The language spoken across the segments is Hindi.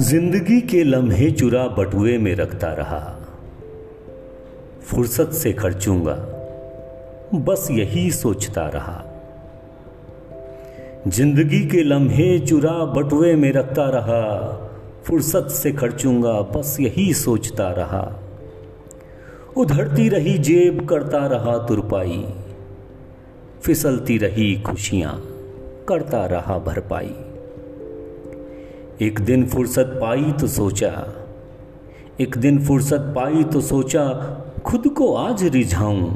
ज़िंदगी के लम्हे चुरा बटुए में रखता रहा। फुर्सत से खर्चूँगा, बस यही सोचता रहा। ज़िंदगी के लम्हे चुरा बटुए में रखता रहा, फुर्सत से खर्चूँगा, बस यही सोचता रहा। उधरती रही जेब, करता रहा तुरपाई। फिसलती रही खुशियाँ, करता रहा भरपाई। एक दिन फुर्सत पाई तो सोचा, एक दिन फुर्सत पाई तो सोचा, खुद को आज रिझाऊं,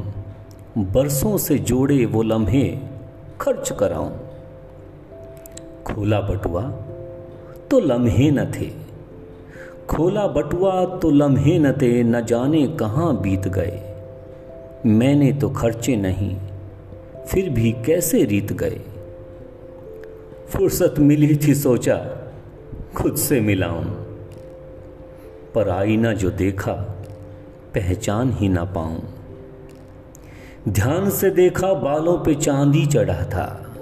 बरसों से जोड़े वो लम्हे खर्च कराऊं। खोला बटुआ तो लम्हे न थे, खोला बटुआ तो लम्हे न थे, न जाने कहाँ बीत गए। मैंने तो खर्चे नहीं फिर भी कैसे रीत गए? फुर्सत मिली थी सोचा, खुद से मिलाऊं। पर आईना जो देखा, पहचान ही ना पाऊँ। ध्यान से देखा, बालों पे चांदी चढ़ा था।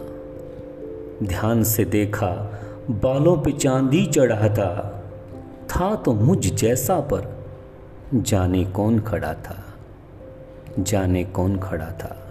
ध्यान से देखा, बालों पे चांदी चढ़ा था। था तो मुझ जैसा पर जाने कौन खड़ा था? जाने कौन खड़ा था?